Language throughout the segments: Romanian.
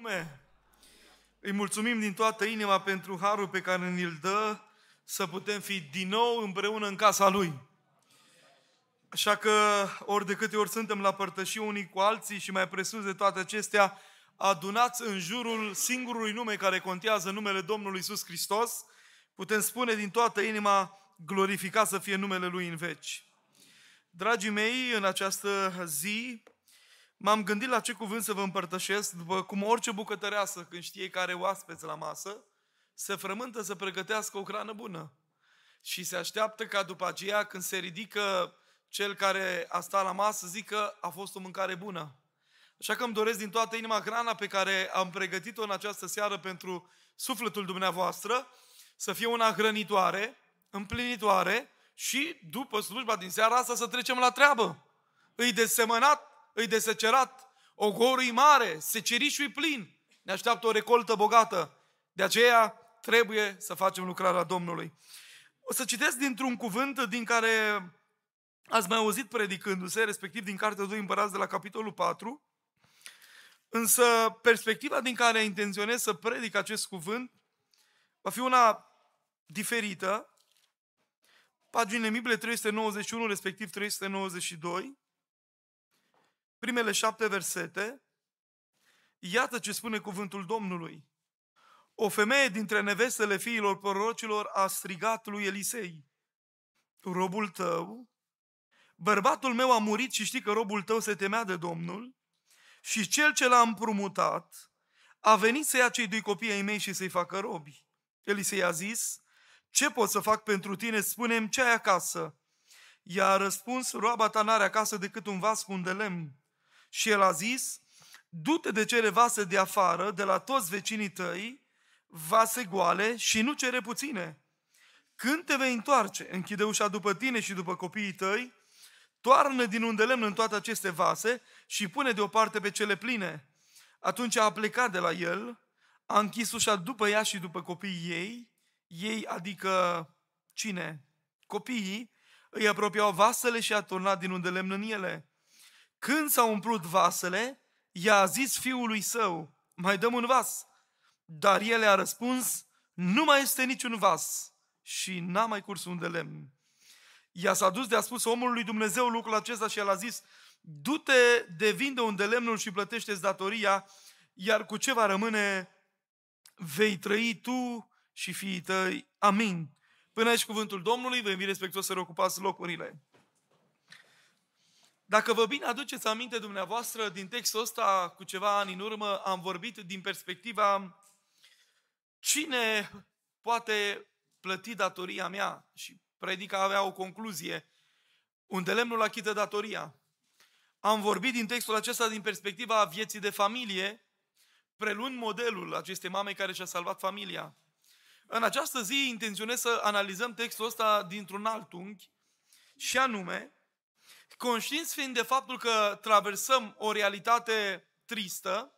lume. Îi mulțumim din toată inima pentru harul pe care ne-l dă să putem fi din nou împreună în casa Lui. Așa că ori de câte ori suntem la părtășii unii cu alții și mai presus de toate acestea, adunați în jurul singurului nume care contează numele Domnului Isus Hristos, putem spune din toată inima, glorificat să fie numele Lui în veci. Dragii mei, în această zi m-am gândit la ce cuvânt să vă împărtășesc, după cum orice bucătăreasă, când știe că are oaspeți la masă, se frământă să pregătească o hrană bună. Și se așteaptă ca după aceea, când se ridică cel care a stat la masă, zică a fost o mâncare bună. Așa că îmi doresc din toată inima hrana pe care am pregătit-o în această seară pentru sufletul dumneavoastră, să fie una hrănitoare, împlinitoare și după slujba din seara asta să trecem la treabă. Îi desemănat îi desecerat, ogorul e mare, secerișul e plin. Ne așteaptă o recoltă bogată. De aceea trebuie să facem lucrarea Domnului. O să citesc dintr-un cuvânt din care ați mai auzit predicându-se, respectiv din Cartea 2 Împărați de la capitolul 4, însă perspectiva din care intenționez să predic acest cuvânt va fi una diferită. Paginile Biblie 391, respectiv 392, primele șapte versete, iată ce spune cuvântul Domnului. O femeie dintre nevestele fiilor prorocilor a strigat lui Elisei, robul tău, bărbatul meu a murit și știi că robul tău se temea de Domnul și cel ce l-a împrumutat a venit să ia cei doi copii ai mei și să-i facă robi. Elisei a zis, ce pot să fac pentru tine? Spune-mi ce ai acasă. Ea a răspuns, roaba ta n-are acasă decât un vas cu un de lemn. Și el a zis, du-te de cele vase de afară, de la toți vecinii tăi, vase goale și nu cere puține. Când te vei întoarce, închide ușa după tine și după copiii tăi, toarnă din unde lemn în toate aceste vase și pune deoparte pe cele pline. Atunci a plecat de la el, a închis ușa după ea și după copiii ei, ei adică cine? Copiii îi apropiau vasele și a turnat din unde lemn în ele. Când s-au umplut vasele, i-a zis fiului său, mai dăm un vas. Dar el a răspuns, nu mai este niciun vas și n-a mai curs un de lemn. Ea s-a dus de a spus omului lui Dumnezeu lucrul acesta și el a zis, du-te de vinde un de lemnul și plătește-ți datoria, iar cu ce va rămâne vei trăi tu și fiii tăi. Amin. Până aici cuvântul Domnului, vă invit respectuos să ocupați locurile. Dacă vă bine aduceți aminte dumneavoastră, din textul ăsta, cu ceva ani în urmă, am vorbit din perspectiva cine poate plăti datoria mea și predica avea o concluzie, unde lemnul achită datoria. Am vorbit din textul acesta din perspectiva vieții de familie, preluând modelul acestei mame care și-a salvat familia. În această zi intenționez să analizăm textul ăsta dintr-un alt unghi și anume, conștiinți fiind de faptul că traversăm o realitate tristă,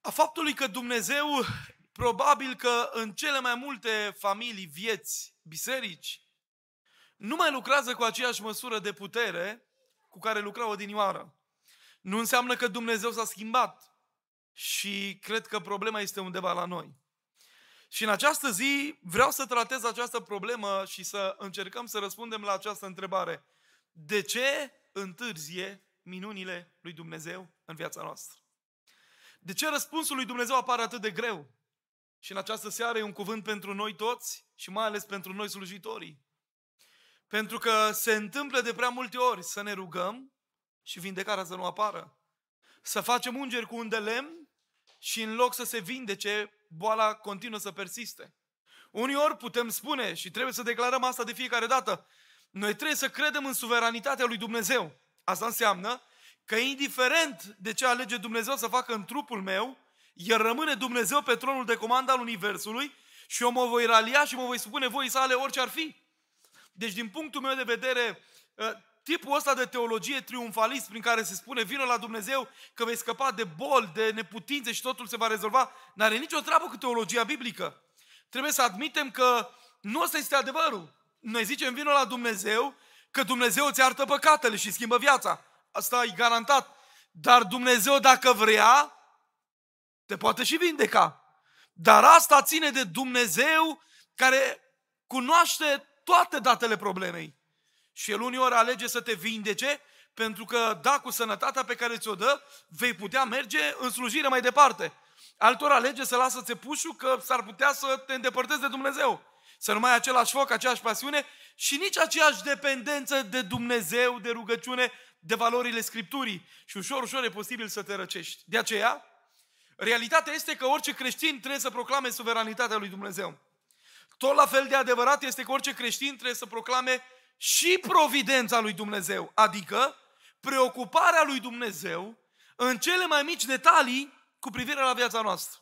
a faptului că Dumnezeu, probabil că în cele mai multe familii, vieți, biserici, nu mai lucrează cu aceeași măsură de putere cu care lucra odinioară. Nu înseamnă că Dumnezeu s-a schimbat și cred că problema este undeva la noi. Și în această zi vreau să tratez această problemă și să încercăm să răspundem la această întrebare. De ce întârzie minunile lui Dumnezeu în viața noastră? De ce răspunsul lui Dumnezeu apare atât de greu? Și în această seară e un cuvânt pentru noi toți și mai ales pentru noi slujitorii. Pentru că se întâmplă de prea multe ori să ne rugăm și vindecarea să nu apară. Să facem ungeri cu un de lemn și în loc să se vindece, boala continuă să persiste. Uneori putem spune și trebuie să declarăm asta de fiecare dată. Noi trebuie să credem în suveranitatea lui Dumnezeu. Asta înseamnă că indiferent de ce alege Dumnezeu să facă în trupul meu, El rămâne Dumnezeu pe tronul de comandă al Universului și eu mă voi ralia și mă voi spune voi sale orice ar fi. Deci din punctul meu de vedere, ă, tipul ăsta de teologie triumfalist prin care se spune vină la Dumnezeu că vei scăpa de boli, de neputințe și totul se va rezolva, n-are nicio treabă cu teologia biblică. Trebuie să admitem că nu ăsta este adevărul. Noi zicem vină la Dumnezeu că Dumnezeu îți iartă păcatele și schimbă viața. Asta e garantat. Dar Dumnezeu dacă vrea, Te poate și vindeca. Dar asta ține de Dumnezeu care cunoaște toate datele problemei. Și El uneori alege să te vindece pentru că, da, cu sănătatea pe care ți-o dă, vei putea merge în slujire mai departe. Altor alege să lasă țepușul că s-ar putea să te îndepărtezi de Dumnezeu. Să nu mai ai același foc, aceeași pasiune și nici aceeași dependență de Dumnezeu, de rugăciune, de valorile Scripturii. Și ușor, ușor e posibil să te răcești. De aceea, realitatea este că orice creștin trebuie să proclame suveranitatea lui Dumnezeu. Tot la fel de adevărat este că orice creștin trebuie să proclame și providența lui Dumnezeu, adică preocuparea lui Dumnezeu în cele mai mici detalii cu privire la viața noastră.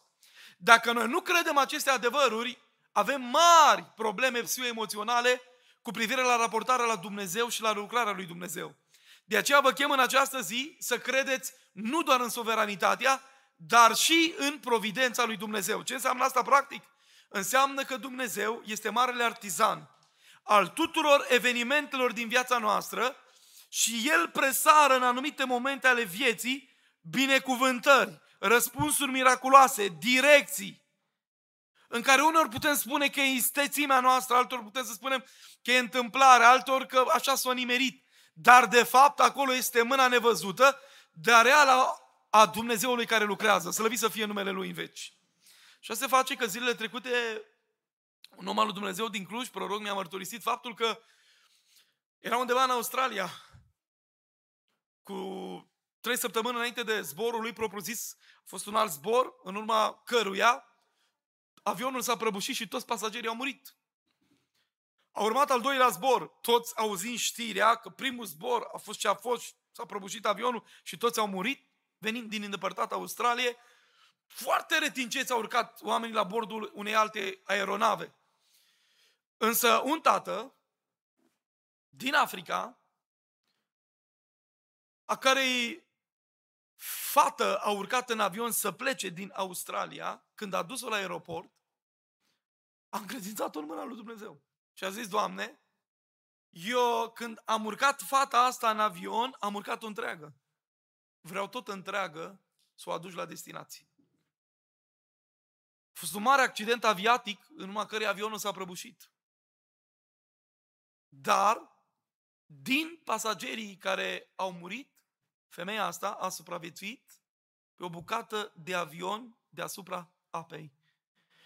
Dacă noi nu credem aceste adevăruri, avem mari probleme psihoemoționale cu privire la raportarea la Dumnezeu și la lucrarea lui Dumnezeu. De aceea vă chem în această zi să credeți nu doar în suveranitatea, dar și în providența lui Dumnezeu. Ce înseamnă asta practic? Înseamnă că Dumnezeu este marele artizan al tuturor evenimentelor din viața noastră și El presară în anumite momente ale vieții binecuvântări, răspunsuri miraculoase, direcții, în care uneori putem spune că e istețimea noastră, altor putem să spunem că e întâmplare, altor că așa s-a nimerit. Dar de fapt acolo este mâna nevăzută, dar reală a Dumnezeului care lucrează. Să lăvi să fie numele Lui în veci. Și asta se face că zilele trecute un om al lui Dumnezeu din Cluj, proroc, mi-a mărturisit faptul că era undeva în Australia cu trei săptămâni înainte de zborul lui propriu-zis, a fost un alt zbor, în urma căruia avionul s-a prăbușit și toți pasagerii au murit. A urmat al doilea zbor, toți auzind știrea că primul zbor a fost ce a fost, s-a prăbușit avionul și toți au murit, venind din îndepărtată Australie, foarte retinceți au urcat oamenii la bordul unei alte aeronave. Însă un tată din Africa, a cărei fată a urcat în avion să plece din Australia, când a dus-o la aeroport, a încredințat-o în mâna lui Dumnezeu. Și a zis, Doamne, eu când am urcat fata asta în avion, am urcat-o întreagă. Vreau tot întreagă să o aduci la destinație. A fost un mare accident aviatic în urma cărei avionul s-a prăbușit. Dar, din pasagerii care au murit, femeia asta a supraviețuit pe o bucată de avion deasupra apei.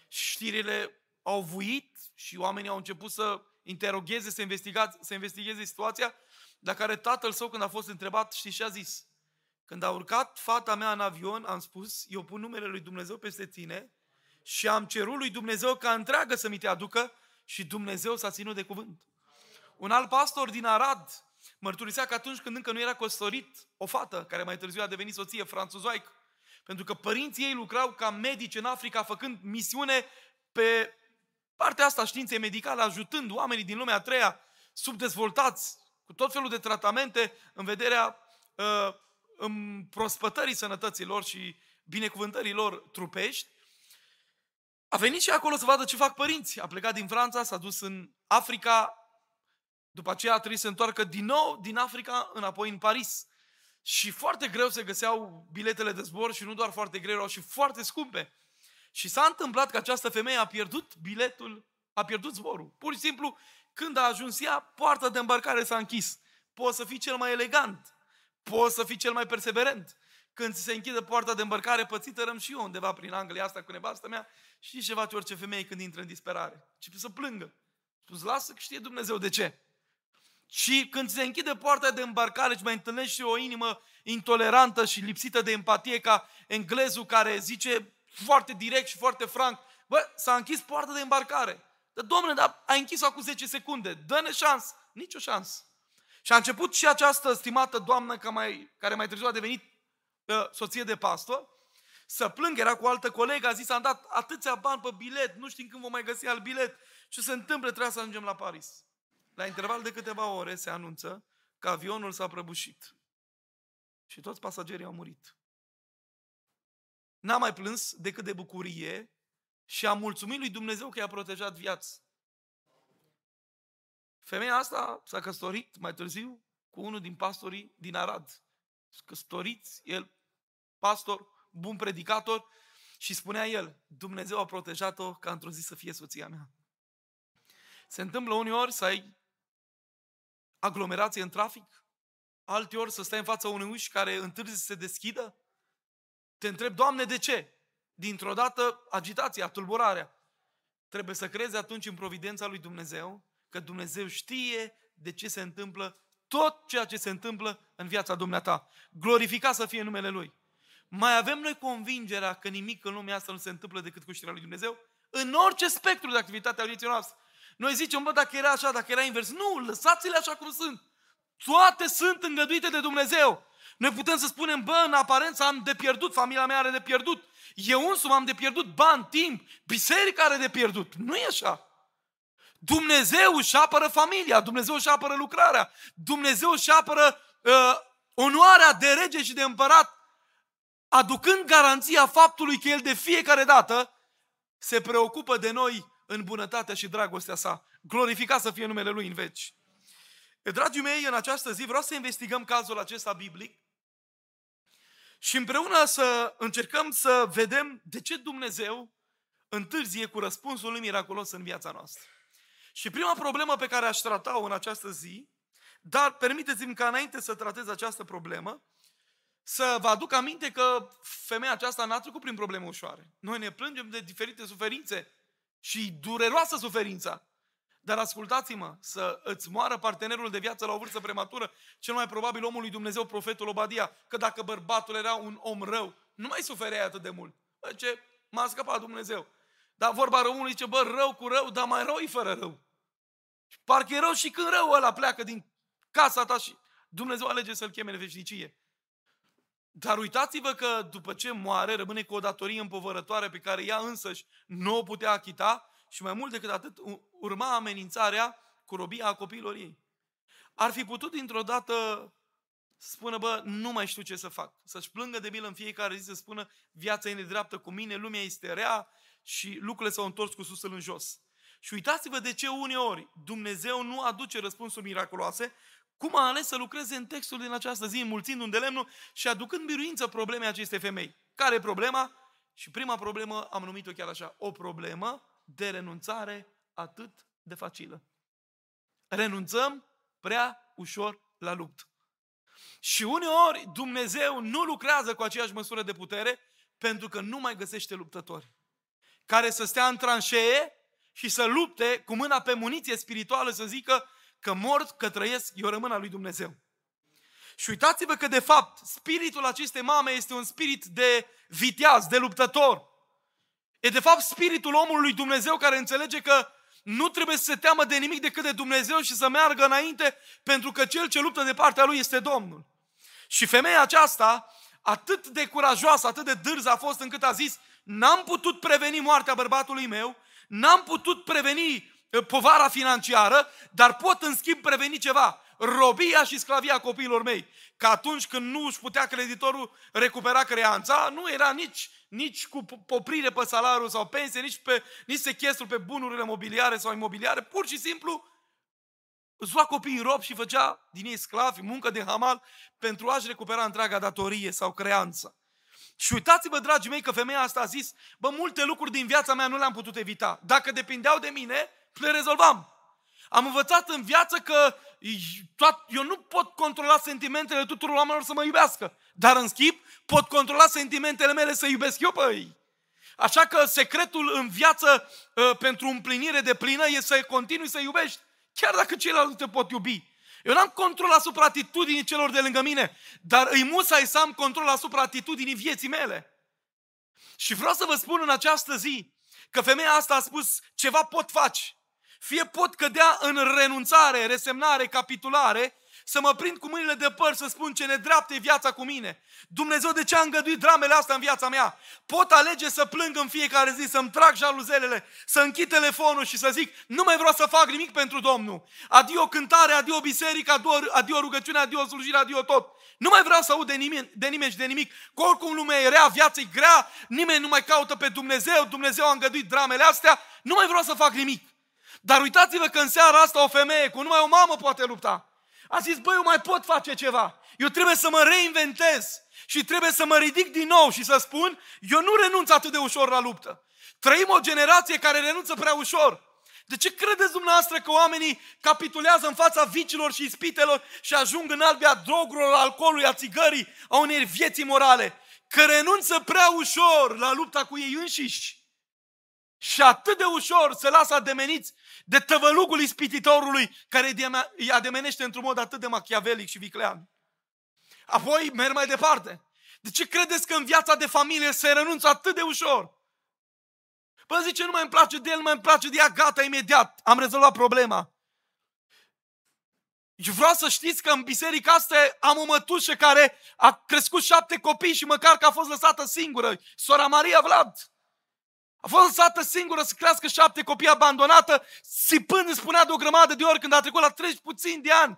Știrile au vuit și oamenii au început să interogheze, să, să investigheze situația, la care tatăl său, când a fost întrebat, știi ce a zis? Când a urcat fata mea în avion, am spus, eu pun numele lui Dumnezeu peste tine și am cerut lui Dumnezeu ca întreagă să mi te aducă și Dumnezeu s-a ținut de cuvânt. Un alt pastor din Arad mărturisea că atunci când încă nu era căsătorit o fată, care mai târziu a devenit soție franțuzoaică, pentru că părinții ei lucrau ca medici în Africa, făcând misiune pe partea asta științei medicale, ajutând oamenii din lumea a treia, subdezvoltați, cu tot felul de tratamente în vederea uh, împrospătării sănătății lor și binecuvântării lor trupești, a venit și acolo să vadă ce fac părinți. A plecat din Franța, s-a dus în Africa, după aceea a trebuit să se întoarcă din nou din Africa înapoi în Paris. Și foarte greu se găseau biletele de zbor și nu doar foarte greu, erau și foarte scumpe. Și s-a întâmplat că această femeie a pierdut biletul, a pierdut zborul. Pur și simplu, când a ajuns ea, poarta de îmbarcare s-a închis. Poți să fii cel mai elegant, poți să fii cel mai perseverent. Când se închide poarta de îmbarcare, pățită răm și eu undeva prin Anglia asta cu nevastă mea, știi ce face orice femeie când intră în disperare? Începe să plângă. Spus, lasă că știe Dumnezeu de ce. Și când se închide poarta de îmbarcare și mai întâlnești și o inimă intolerantă și lipsită de empatie ca englezul care zice foarte direct și foarte franc, bă, s-a închis poarta de îmbarcare. Dar domnule, dar a închis-o acum 10 secunde, dă-ne șans. Nici o șansă. Și a început și această stimată doamnă care mai, care mai târziu a devenit uh, soție de pastor, să plângă, era cu o altă colegă, a zis, am dat atâția bani pe bilet, nu știm când vom mai găsi alt bilet. Ce se întâmplă? Trebuie să ajungem la Paris. La interval de câteva ore se anunță că avionul s-a prăbușit. Și toți pasagerii au murit. N-a mai plâns decât de bucurie și a mulțumit lui Dumnezeu că i-a protejat viața. Femeia asta s-a căsătorit mai târziu cu unul din pastorii din Arad. Căsătoriți, el pastor, bun predicator Și spunea el, Dumnezeu a protejat-o ca într-o zi să fie soția mea. Se întâmplă uneori să ai aglomerație în trafic, alteori să stai în fața unui uși care întârzi să se deschidă. Te întreb, Doamne, de ce? Dintr-o dată, agitația, tulburarea. Trebuie să crezi atunci în providența lui Dumnezeu, că Dumnezeu știe de ce se întâmplă tot ceea ce se întâmplă în viața dumneata. Glorificat să fie numele Lui. Mai avem noi convingerea că nimic în lumea asta nu se întâmplă decât cu știrea lui Dumnezeu? În orice spectru de activitate a vieții noastre. Noi zicem, bă, dacă era așa, dacă era invers. Nu, lăsați-le așa cum sunt. Toate sunt îngăduite de Dumnezeu. Noi putem să spunem, bă, în aparență am de pierdut, familia mea are de pierdut. Eu însumi am de pierdut bani, timp, biserica are de pierdut. Nu e așa. Dumnezeu își apără familia, Dumnezeu își apără lucrarea, Dumnezeu își apără uh, onoarea de rege și de împărat, aducând garanția faptului că El de fiecare dată se preocupă de noi în bunătatea și dragostea sa. Glorificat să fie numele Lui în veci. Dragii mei, în această zi vreau să investigăm cazul acesta biblic și împreună să încercăm să vedem de ce Dumnezeu întârzie cu răspunsul lui miraculos în viața noastră. Și prima problemă pe care aș trata-o în această zi, dar permiteți-mi ca înainte să tratez această problemă, să vă aduc aminte că femeia aceasta n-a trecut prin probleme ușoare. Noi ne plângem de diferite suferințe și dureroasă suferința. Dar ascultați-mă, să îți moară partenerul de viață la o vârstă prematură, cel mai probabil omul lui Dumnezeu, profetul Obadia, că dacă bărbatul era un om rău, nu mai suferea atât de mult. Bă, ce m-a scăpat Dumnezeu. Dar vorba răului zice, bă, rău cu rău, dar mai rău e fără rău. Parcă e rău și când rău ăla pleacă din casa ta și Dumnezeu alege să-l cheme în veșnicie. Dar uitați-vă că după ce moare, rămâne cu o datorie împovărătoare pe care ea însăși nu o putea achita și mai mult decât atât urma amenințarea cu robia a copiilor ei. Ar fi putut dintr-o dată să spună, bă, nu mai știu ce să fac. Să-și plângă de milă în fiecare zi, să spună, viața e nedreaptă cu mine, lumea este rea și lucrurile s-au întors cu susul în jos. Și uitați-vă de ce uneori Dumnezeu nu aduce răspunsuri miraculoase, cum a ales să lucreze în textul din această zi, înmulțind un de lemnul și aducând biruință problemei acestei femei. Care e problema? Și prima problemă am numit-o chiar așa, o problemă de renunțare atât de facilă. Renunțăm prea ușor la luptă. Și uneori Dumnezeu nu lucrează cu aceeași măsură de putere pentru că nu mai găsește luptători care să stea în tranșee și să lupte cu mâna pe muniție spirituală să zică că mort, că trăiesc, eu rămân al lui Dumnezeu. Și uitați-vă că de fapt spiritul acestei mame este un spirit de viteaz, de luptător. E de fapt spiritul omului Dumnezeu care înțelege că nu trebuie să se teamă de nimic decât de Dumnezeu și să meargă înainte pentru că cel ce luptă de partea lui este Domnul. Și femeia aceasta, atât de curajoasă, atât de dârză a fost încât a zis, n-am putut preveni moartea bărbatului meu, n-am putut preveni uh, povara financiară, dar pot în schimb preveni ceva, robia și sclavia copiilor mei. Că atunci când nu își putea creditorul recupera creanța, nu era nici, nici cu poprire pe salariu sau pensie, nici, pe, nici sechestru pe bunurile mobiliare sau imobiliare, pur și simplu îți lua copiii rob și făcea din ei sclavi, muncă de hamal, pentru a-și recupera întreaga datorie sau creanță. Și uitați-vă, dragii mei, că femeia asta a zis, bă, multe lucruri din viața mea nu le-am putut evita. Dacă depindeau de mine, le rezolvam. Am învățat în viață că eu nu pot controla sentimentele tuturor oamenilor să mă iubească. Dar în schimb, pot controla sentimentele mele să iubesc eu pe ei. Așa că secretul în viață ă, pentru împlinire de plină e să continui să iubești. Chiar dacă ceilalți nu te pot iubi. Eu n-am control asupra atitudinii celor de lângă mine, dar îi musai să am control asupra atitudinii vieții mele. Și vreau să vă spun în această zi că femeia asta a spus ceva pot face. Fie pot cădea în renunțare, resemnare, capitulare, să mă prind cu mâinile de păr să spun ce nedreaptă e viața cu mine. Dumnezeu, de ce a îngăduit dramele astea în viața mea? Pot alege să plâng în fiecare zi, să-mi trag jaluzelele, să închid telefonul și să zic, nu mai vreau să fac nimic pentru Domnul. Adio cântare, adio biserică, adio, adio rugăciune, adio slujire, adio tot. Nu mai vreau să aud de nimeni, de nimeni și de nimic. Că oricum lumea e rea, viața e grea, nimeni nu mai caută pe Dumnezeu, Dumnezeu a îngăduit dramele astea, nu mai vreau să fac nimic. Dar uitați-vă că în seara asta o femeie cu numai o mamă poate lupta. A zis, băi, eu mai pot face ceva. eu trebuie să mă reinventez și trebuie să mă ridic din nou și să spun, eu nu renunț atât de ușor la luptă. Trăim o generație care renunță prea ușor. De ce credeți dumneavoastră că oamenii capitulează în fața vicilor și ispitelor și ajung în albia drogurilor, alcoolului, a țigării, a unei vieții morale? Că renunță prea ușor la lupta cu ei înșiși. Și atât de ușor se lasă ademeniți de tăvălugul ispititorului care îi ademenește într-un mod atât de machiavelic și viclean. Apoi merg mai departe. De ce credeți că în viața de familie se renunță atât de ușor? Păi zice, nu mai îmi place de el, nu mai îmi place de ea, gata, imediat, am rezolvat problema. Și vreau să știți că în biserica asta am o mătușă care a crescut șapte copii și măcar că a fost lăsată singură. Sora Maria Vlad. A fost lăsată singură să crească șapte copii abandonată, sipând, îmi spunea de o grămadă de ori când a trecut la 30 puțin de ani.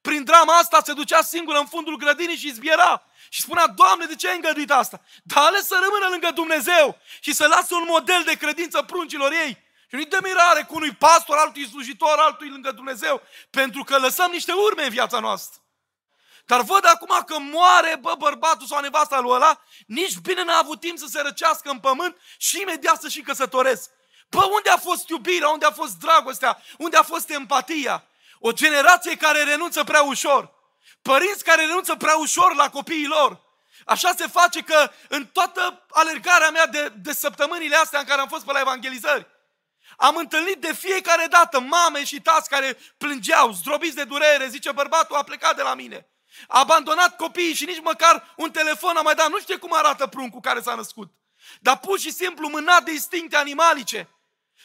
Prin drama asta se ducea singură în fundul grădinii și zbiera. Și spunea, Doamne, de ce ai îngăduit asta? Dar ales să rămână lângă Dumnezeu și să lasă un model de credință pruncilor ei. Și nu-i de mirare cu unui pastor, altul slujitor, altul lângă Dumnezeu, pentru că lăsăm niște urme în viața noastră. Dar văd acum că moare, bă, bărbatul sau nevasta lui ăla, nici bine n-a avut timp să se răcească în pământ și imediat să și căsătoresc. Bă, unde a fost iubirea? Unde a fost dragostea? Unde a fost empatia? O generație care renunță prea ușor. Părinți care renunță prea ușor la copiii lor. Așa se face că în toată alergarea mea de, de săptămânile astea în care am fost pe la evangelizări, am întâlnit de fiecare dată mame și tați care plângeau, zdrobiți de durere, zice bărbatul a plecat de la mine. A abandonat copiii și nici măcar un telefon a mai dat. Nu știe cum arată pruncul care s-a născut. Dar pur și simplu mânat de instincte animalice.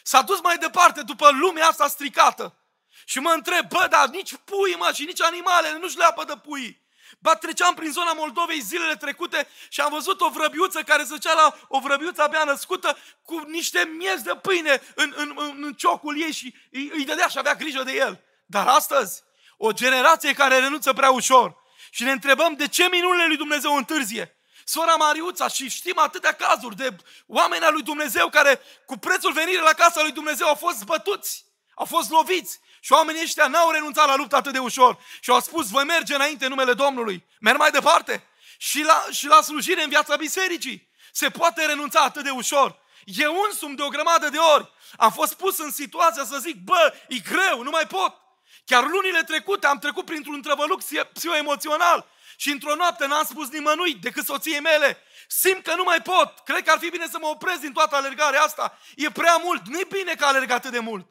S-a dus mai departe după lumea asta stricată. Și mă întreb, bă, dar nici pui, mă, și nici animalele nu-și leapă de pui. Ba, treceam prin zona Moldovei zilele trecute și am văzut o vrăbiuță care se la o vrăbiuță abia născută cu niște miezi de pâine în, în, în, în ciocul ei și îi, îi dădea și avea grijă de el. Dar astăzi, o generație care renunță prea ușor și ne întrebăm de ce minunile lui Dumnezeu întârzie. Sora Mariuța și știm atâtea cazuri de oameni al lui Dumnezeu care cu prețul venirii la casa lui Dumnezeu au fost zbătuți, au fost loviți, și oamenii ăștia n-au renunțat la luptă atât de ușor. Și au spus, voi merge înainte în numele Domnului. Merg mai departe. Și la, și la slujire în viața bisericii. Se poate renunța atât de ușor. Eu însumi de o grămadă de ori am fost pus în situația să zic, bă, e greu, nu mai pot. Chiar lunile trecute am trecut printr-un trăvăluc psihoemoțional și într-o noapte n-am spus nimănui decât soției mele. Simt că nu mai pot. Cred că ar fi bine să mă opresc din toată alergarea asta. E prea mult. Nu e bine că alerg atât de mult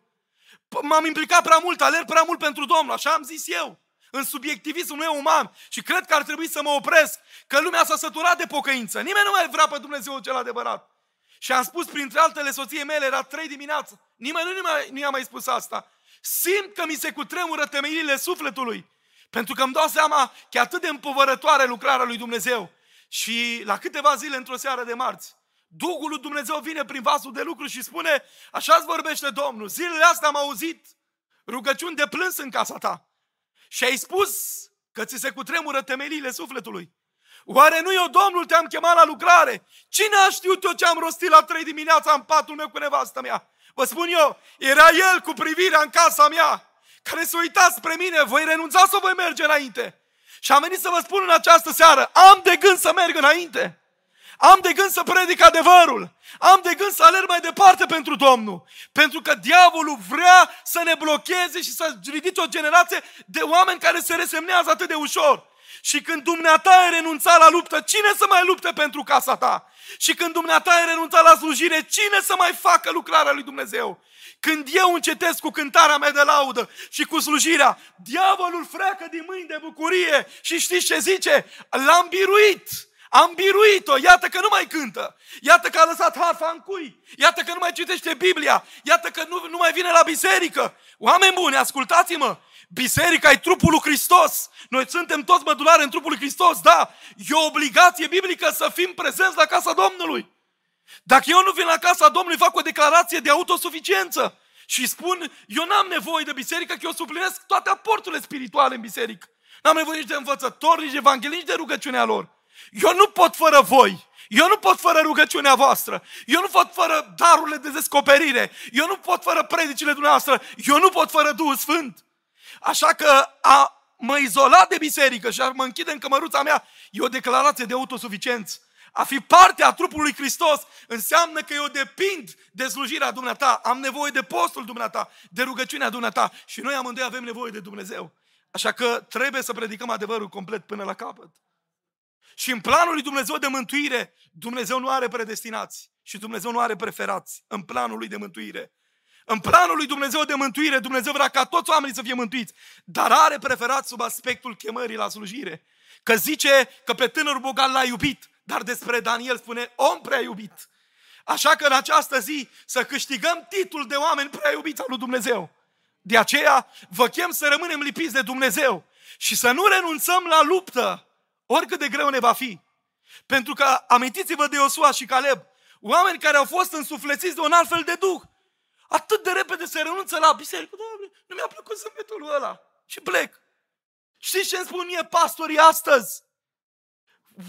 m-am implicat prea mult, alerg prea mult pentru Domnul, așa am zis eu. În subiectivismul meu uman. Și cred că ar trebui să mă opresc, că lumea s-a săturat de pocăință. Nimeni nu mai vrea pe Dumnezeu cel adevărat. Și am spus printre altele soției mele, era trei dimineață. Nimeni nu, mai, nu i-a mai spus asta. Simt că mi se cutremură temeilile sufletului. Pentru că îmi dau seama că e atât de împovărătoare lucrarea lui Dumnezeu. Și la câteva zile, într-o seară de marți, Duhul lui Dumnezeu vine prin vasul de lucru și spune, așa îți vorbește Domnul, zilele astea am auzit rugăciuni de plâns în casa ta. Și ai spus că ți se cutremură temeliile sufletului. Oare nu eu, Domnul, te-am chemat la lucrare? Cine a știut eu ce am rostit la trei dimineața în patul meu cu nevastă mea? Vă spun eu, era el cu privirea în casa mea, care se uita spre mine, voi renunța să voi merge înainte. Și am venit să vă spun în această seară, am de gând să merg înainte. Am de gând să predic adevărul. Am de gând să alerg mai departe pentru Domnul. Pentru că diavolul vrea să ne blocheze și să ridice o generație de oameni care se resemnează atât de ușor. Și când dumneata ai renunțat la luptă, cine să mai lupte pentru casa ta? Și când dumneata ai renunțat la slujire, cine să mai facă lucrarea lui Dumnezeu? Când eu încetez cu cântarea mea de laudă și cu slujirea, diavolul freacă din mâini de bucurie și știți ce zice? L-am biruit! Am biruit-o, iată că nu mai cântă, iată că a lăsat harfa în cui, iată că nu mai citește Biblia, iată că nu, nu mai vine la biserică. Oameni buni, ascultați-mă, biserica e trupul lui Hristos. Noi suntem toți mădulare în trupul lui Hristos, da, e o obligație biblică să fim prezenți la casa Domnului. Dacă eu nu vin la casa Domnului, fac o declarație de autosuficiență și spun, eu n-am nevoie de biserică, că eu suplinesc toate aporturile spirituale în biserică. N-am nevoie nici de învățători, nici de evanghelii, nici de rugăciunea lor. Eu nu pot fără voi. Eu nu pot fără rugăciunea voastră. Eu nu pot fără darurile de descoperire. Eu nu pot fără predicile dumneavoastră. Eu nu pot fără Duhul Sfânt. Așa că a mă izola de biserică și a mă închide în cămăruța mea, e o declarație de autosuficiență. A fi parte a trupului Hristos înseamnă că eu depind de slujirea dumneata, am nevoie de postul dumneata, de rugăciunea dumneata și noi amândoi avem nevoie de Dumnezeu. Așa că trebuie să predicăm adevărul complet până la capăt. Și în planul lui Dumnezeu de mântuire, Dumnezeu nu are predestinați și Dumnezeu nu are preferați în planul lui de mântuire. În planul lui Dumnezeu de mântuire, Dumnezeu vrea ca toți oamenii să fie mântuiți, dar are preferat sub aspectul chemării la slujire. Că zice că pe tânărul bogat l-a iubit, dar despre Daniel spune om prea iubit. Așa că în această zi să câștigăm titlul de oameni prea iubiți al lui Dumnezeu. De aceea vă chem să rămânem lipiți de Dumnezeu și să nu renunțăm la luptă, oricât de greu ne va fi. Pentru că amintiți-vă de Iosua și Caleb, oameni care au fost însuflețiți de un alt fel de duh. Atât de repede se renunță la biserică. Doamne, nu mi-a plăcut zâmbetul ăla. Și plec. Știți ce îmi spun mie pastorii astăzi?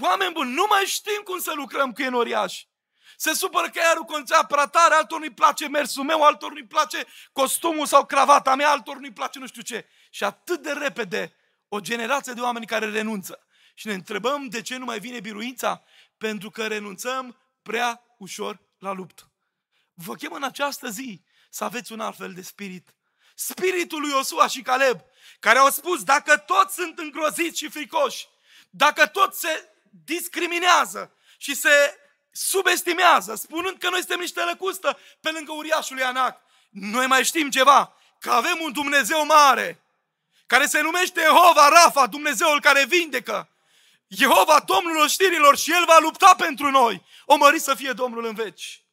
Oameni buni, nu mai știm cum să lucrăm cu enoriași. Se supără că iar conțea prea tare, altor nu-i place mersul meu, altor nu-i place costumul sau cravata mea, altor nu-i place nu știu ce. Și atât de repede o generație de oameni care renunță. Și ne întrebăm de ce nu mai vine biruința? Pentru că renunțăm prea ușor la luptă. Vă chem în această zi să aveți un alt fel de spirit. Spiritul lui Iosua și Caleb, care au spus, dacă toți sunt îngroziți și fricoși, dacă toți se discriminează și se subestimează, spunând că noi suntem niște lăcustă pe lângă uriașul lui Anac. Noi mai știm ceva, că avem un Dumnezeu mare, care se numește Jehova Rafa, Dumnezeul care vindecă. Jehova, Domnul oștirilor, și El va lupta pentru noi. O mări să fie Domnul în veci.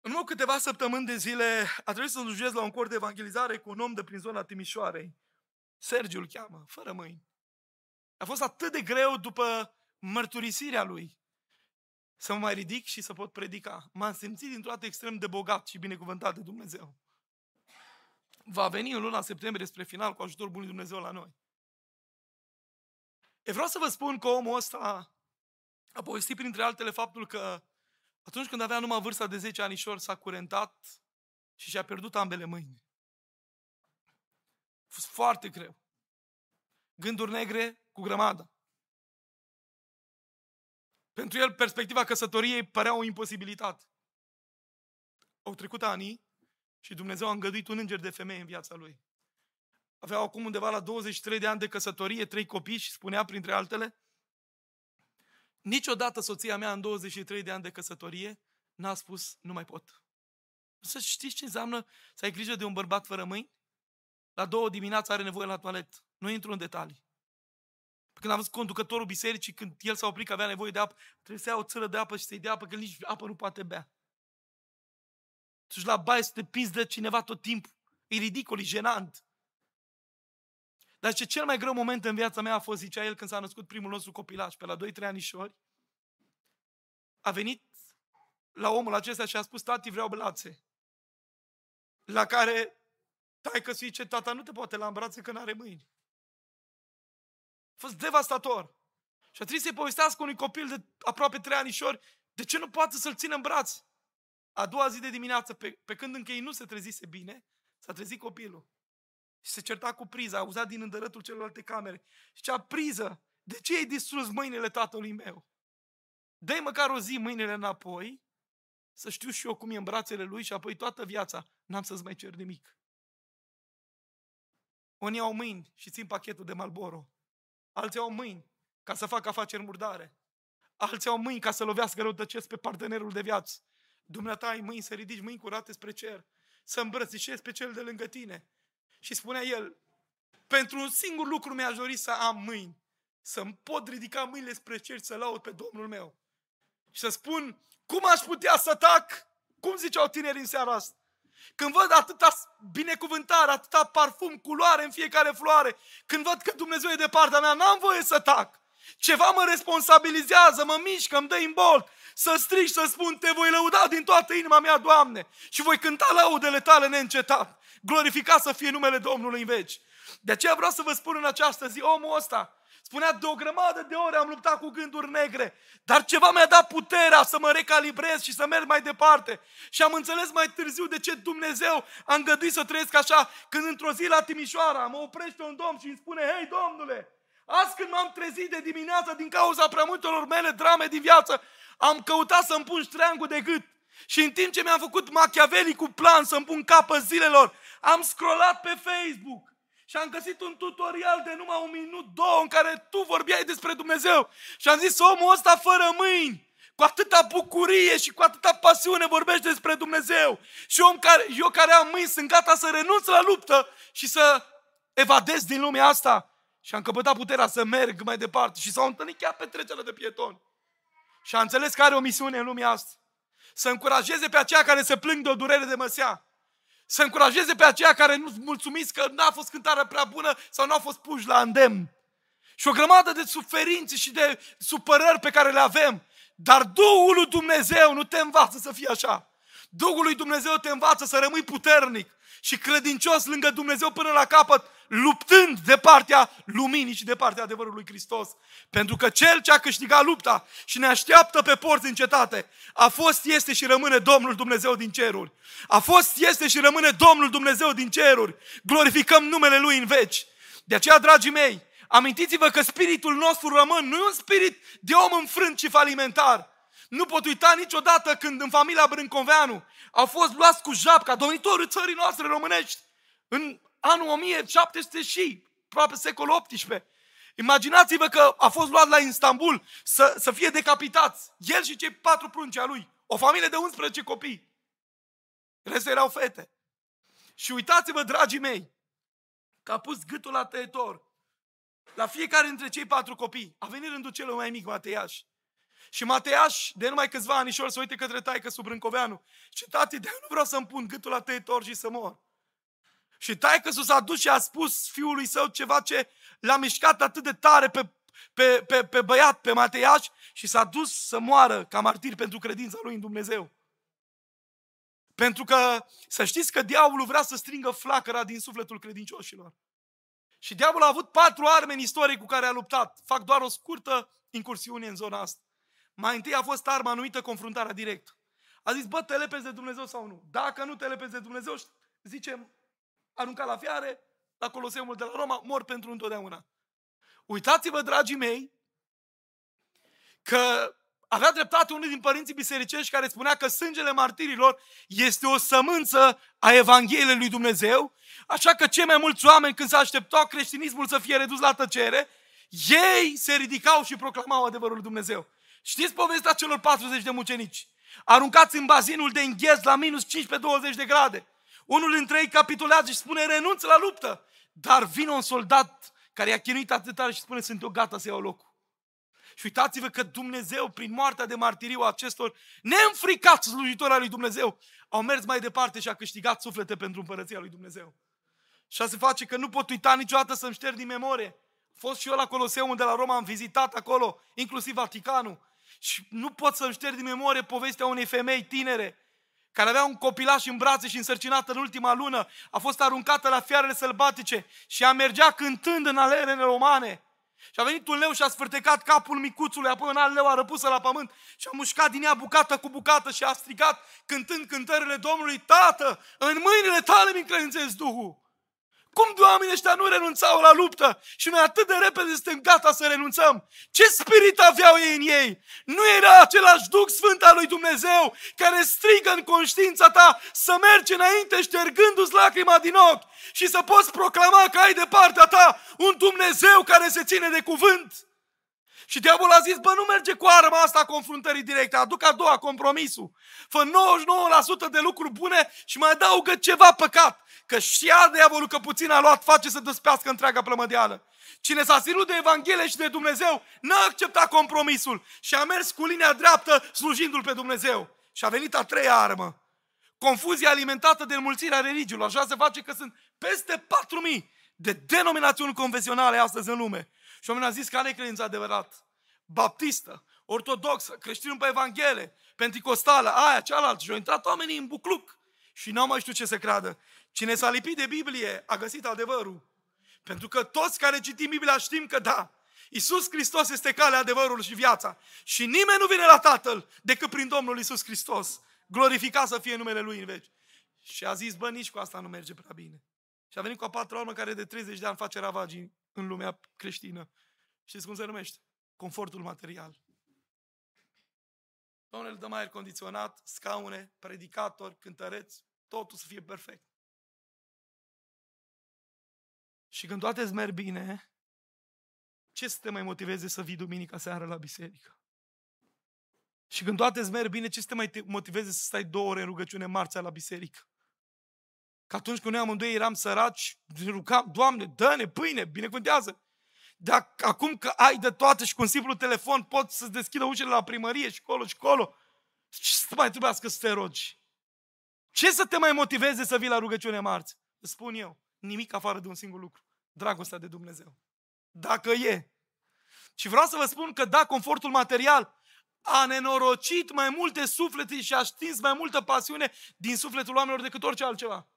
În urmă câteva săptămâni de zile a trebuit să slujesc la un cor de evangelizare cu un om de prin zona Timișoarei. Sergiu îl cheamă, fără mâini. A fost atât de greu după mărturisirea lui să mă mai ridic și să pot predica. M-am simțit dintr-o dată extrem de bogat și binecuvântat de Dumnezeu. Va veni în luna septembrie spre final cu ajutorul Bunului Dumnezeu la noi. E vreau să vă spun că omul ăsta a povestit printre altele faptul că atunci când avea numai vârsta de 10 anișori s-a curentat și și-a pierdut ambele mâini. A fost foarte greu. Gânduri negre cu grămadă. Pentru el, perspectiva căsătoriei părea o imposibilitate. Au trecut ani și Dumnezeu a îngăduit un înger de femeie în viața lui. Avea acum undeva la 23 de ani de căsătorie, trei copii și spunea printre altele, niciodată soția mea în 23 de ani de căsătorie n-a spus, nu mai pot. Să știți ce înseamnă să ai grijă de un bărbat fără mâini? La două dimineața are nevoie la toalet. Nu intru în detalii. Când am văzut conducătorul bisericii, când el s-a oprit că avea nevoie de apă, trebuie să ia o țără de apă și să-i dea apă, că nici apă nu poate bea. Și la baie să te pizdă cineva tot timpul. E ridicol, e jenant. Dar ce cel mai greu moment în viața mea a fost, zicea el, când s-a născut primul nostru copilaș, pe la 2-3 anișori, a venit la omul acesta și a spus, tati, vreau brațe. La care tai că zice, tata nu te poate la brațe că nu are mâini fost devastator. Și a trebuit să-i povestească unui copil de aproape trei anișori de ce nu poate să-l țină în braț. A doua zi de dimineață, pe, pe când încă ei nu se trezise bine, s-a trezit copilul. Și se certa cu priza, a auzat din îndărătul celelalte camere. Și cea priză, de ce ai distrus mâinile tatălui meu? dă măcar o zi mâinile înapoi, să știu și eu cum e în brațele lui și apoi toată viața n-am să-ți mai cer nimic. Unii au mâini și țin pachetul de Malboro alții au mâini ca să facă afaceri murdare, alții au mâini ca să lovească răutăcesc pe partenerul de viață. Dumneata ai mâini să ridici mâini curate spre cer, să îmbrățișezi pe cel de lângă tine. Și spunea el, pentru un singur lucru mi-aș dori să am mâini, să-mi pot ridica mâinile spre cer să laud pe Domnul meu. Și să spun, cum aș putea să tac? Cum ziceau tinerii în seara asta? Când văd atâta binecuvântare, atâta parfum, culoare în fiecare floare, când văd că Dumnezeu e de partea mea, n-am voie să tac. Ceva mă responsabilizează, mă mișcă, îmi dă imbolt, să strig, să spun, te voi lăuda din toată inima mea, Doamne, și voi cânta laudele tale neîncetat. Glorificat să fie numele Domnului în veci. De aceea vreau să vă spun în această zi, omul ăsta Spunea, de o grămadă de ore am luptat cu gânduri negre, dar ceva mi-a dat puterea să mă recalibrez și să merg mai departe. Și am înțeles mai târziu de ce Dumnezeu a îngăduit să trăiesc așa, când într-o zi la Timișoara mă oprește un domn și îmi spune, hei domnule, azi când m-am trezit de dimineață din cauza prea multor mele drame din viață, am căutat să-mi pun ștreangul de gât. Și în timp ce mi-am făcut Machiavelli cu plan să-mi pun capă zilelor, am scrollat pe Facebook și am găsit un tutorial de numai un minut, două, în care tu vorbeai despre Dumnezeu. Și am zis, omul ăsta fără mâini, cu atâta bucurie și cu atâta pasiune vorbește despre Dumnezeu. Și om care, eu care am mâini sunt gata să renunț la luptă și să evadez din lumea asta. Și am căpătat puterea să merg mai departe. Și s-au întâlnit chiar pe trecerea de pietoni. Și am înțeles că are o misiune în lumea asta. Să încurajeze pe aceia care se plâng de o durere de măsea să încurajeze pe aceia care nu mulțumiți că n-a fost cântarea prea bună sau n-au fost puși la îndemn. Și o grămadă de suferințe și de supărări pe care le avem. Dar Duhul lui Dumnezeu nu te învață să fii așa. Duhul lui Dumnezeu te învață să rămâi puternic și credincios lângă Dumnezeu până la capăt, luptând de partea luminii și de partea adevărului Hristos. Pentru că Cel ce a câștigat lupta și ne așteaptă pe porți în cetate, a fost, este și rămâne Domnul Dumnezeu din ceruri. A fost, este și rămâne Domnul Dumnezeu din ceruri. Glorificăm numele Lui în veci. De aceea, dragii mei, amintiți-vă că spiritul nostru rămân, nu e un spirit de om înfrânt și falimentar. Nu pot uita niciodată când în familia Brâncoveanu au fost luați cu japca, domnitorul țării noastre românești, în anul 1700 și, aproape secolul XVIII. Imaginați-vă că a fost luat la Istanbul să, să fie decapitați. El și cei patru prunci a lui. O familie de 11 copii. Restul erau fete. Și uitați-vă, dragii mei, că a pus gâtul la tăietor. La fiecare dintre cei patru copii. A venit rândul celui mai mic, Mateiaș. Și Mateiaș, de numai câțiva anișori, se uite către taică sub Brâncoveanu. Și tati, de nu vreau să-mi pun gâtul la tăietor și să mor. Și taică s-a dus și a spus fiului său ceva ce l-a mișcat atât de tare pe, pe, pe, pe băiat, pe Mateiaș, și s-a dus să moară ca martir pentru credința lui în Dumnezeu. Pentru că să știți că diavolul vrea să stringă flacăra din sufletul credincioșilor. Și diavolul a avut patru arme în istorie cu care a luptat. Fac doar o scurtă incursiune în zona asta. Mai întâi a fost arma anumită confruntarea directă. A zis, bă, te lepezi de Dumnezeu sau nu? Dacă nu te lepezi de Dumnezeu, zicem, arunca la fiare, la Coloseumul de la Roma, mor pentru întotdeauna. Uitați-vă, dragii mei, că avea dreptate unul din părinții bisericești care spunea că sângele martirilor este o sămânță a Evangheliei lui Dumnezeu, așa că cei mai mulți oameni când se așteptau creștinismul să fie redus la tăcere, ei se ridicau și proclamau adevărul lui Dumnezeu. Știți povestea celor 40 de mucenici? Aruncați în bazinul de îngheț la minus 15-20 de grade. Unul dintre ei capitulează și spune, renunță la luptă. Dar vine un soldat care i-a chinuit atât tare și spune, sunt eu gata să iau locul. Și uitați-vă că Dumnezeu, prin moartea de martiriu a acestor neînfricați slujitori al lui Dumnezeu, au mers mai departe și a câștigat suflete pentru împărăția lui Dumnezeu. Și se face că nu pot uita niciodată să-mi șterg din memorie. A fost și eu la Coloseum de la Roma, am vizitat acolo, inclusiv Vaticanul. Și nu pot să-mi șterg din memorie povestea unei femei tinere care avea un copilaș în brațe și însărcinată în ultima lună, a fost aruncată la fiarele sălbatice și a mergea cântând în alerele romane. Și a venit un leu și a sfârtecat capul micuțului, apoi un alt leu a răpusă la pământ și a mușcat din ea bucată cu bucată și a strigat cântând cântările Domnului, Tată, în mâinile tale mi încredințez Duhul. Cum de oamenii ăștia nu renunțau la luptă și noi atât de repede suntem gata să renunțăm? Ce spirit aveau ei în ei? Nu era același Duh Sfânt al lui Dumnezeu care strigă în conștiința ta să mergi înainte ștergându-ți lacrima din ochi și să poți proclama că ai de partea ta un Dumnezeu care se ține de cuvânt? Și diavolul a zis, bă, nu merge cu arma asta a confruntării directe, aduc a doua, compromisul. Fă 99% de lucruri bune și mai adaugă ceva păcat. Că știa diavolul că puțin a luat, face să dăspească întreaga plămădeală. Cine s-a ținut de Evanghelie și de Dumnezeu, n-a acceptat compromisul și a mers cu linia dreaptă slujindu-L pe Dumnezeu. Și a venit a treia armă. Confuzia alimentată de înmulțirea religiilor. Așa se face că sunt peste 4.000 de denominațiuni confesionale astăzi în lume. Și oamenii a zis că are credință adevărat. Baptistă, ortodoxă, creștinul pe Evanghelie, penticostală, aia, cealaltă. Și au intrat oamenii în bucluc și n-au mai știut ce să creadă. Cine s-a lipit de Biblie a găsit adevărul. Pentru că toți care citim Biblia știm că da, Iisus Hristos este calea, adevărul și viața. Și nimeni nu vine la Tatăl decât prin Domnul Iisus Hristos. Glorificat să fie numele Lui în veci. Și a zis, bă, nici cu asta nu merge prea bine. Și a venit cu a patra urmă care de 30 de ani face ravagii în lumea creștină. Știți cum se numește? Confortul material. Domnule, dăm aer condiționat, scaune, predicatori, cântăreți, totul să fie perfect. Și când toate îți merg bine, ce să te mai motiveze să vii duminica seara la biserică? Și când toate îți merg bine, ce să te mai motiveze să stai două ore în rugăciune marțea la biserică? Că atunci când noi amândoi eram săraci, rugam, Doamne, dă-ne pâine, binecuvântează. Dar acum că ai de toate și cu un simplu telefon poți să-ți deschidă ușile la primărie și colo și colo, ce să mai trebuiască să te rogi? Ce să te mai motiveze să vii la rugăciune marți? Îți spun eu, nimic afară de un singur lucru. Dragostea de Dumnezeu. Dacă e. Și vreau să vă spun că da, confortul material a nenorocit mai multe suflete și a stins mai multă pasiune din sufletul oamenilor decât orice altceva.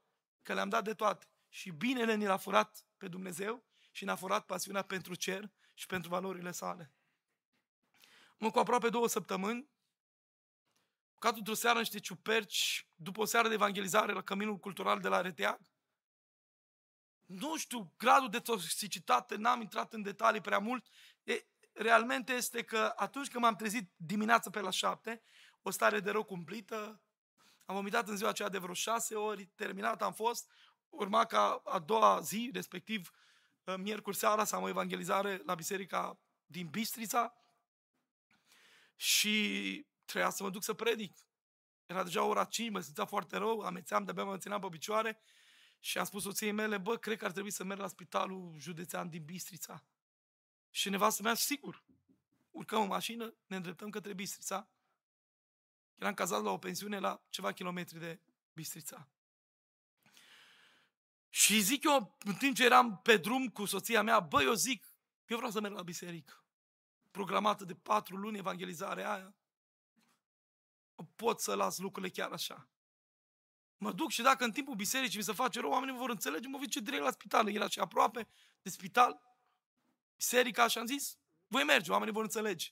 Că le-am dat de toate. Și binele ni l-a furat pe Dumnezeu și ne-a furat pasiunea pentru cer și pentru valorile sale. Mă, cu aproape două săptămâni, ca într-o seară niște ciuperci, după o seară de evangelizare la Căminul Cultural de la Reteag. Nu știu, gradul de toxicitate, n-am intrat în detalii prea mult. E, realmente este că atunci când m-am trezit dimineața pe la șapte, o stare de rău cumplită, am vomitat în ziua aceea de vreo șase ori, terminat am fost, urma ca a doua zi, respectiv miercuri seara, să am o evangelizare la biserica din Bistrița și trebuia să mă duc să predic. Era deja ora 5, mă simțeam foarte rău, amețeam, de-abia mă țineam pe picioare și am spus soției mele, bă, cred că ar trebui să merg la spitalul județean din Bistrița. Și nevastă mea, sigur, urcăm în mașină, ne îndreptăm către Bistrița. Eram cazat la o pensiune la ceva kilometri de Bistrița. Și zic eu, în timp ce eram pe drum cu soția mea, bă, eu zic, eu vreau să merg la biserică. Programată de patru luni evangelizarea aia. Pot să las lucrurile chiar așa. Mă duc și dacă în timpul bisericii mi se face rău, oamenii vor înțelege, mă duce direct la spital. Era și aproape de spital, biserica și am zis, voi merge, oamenii vor înțelege.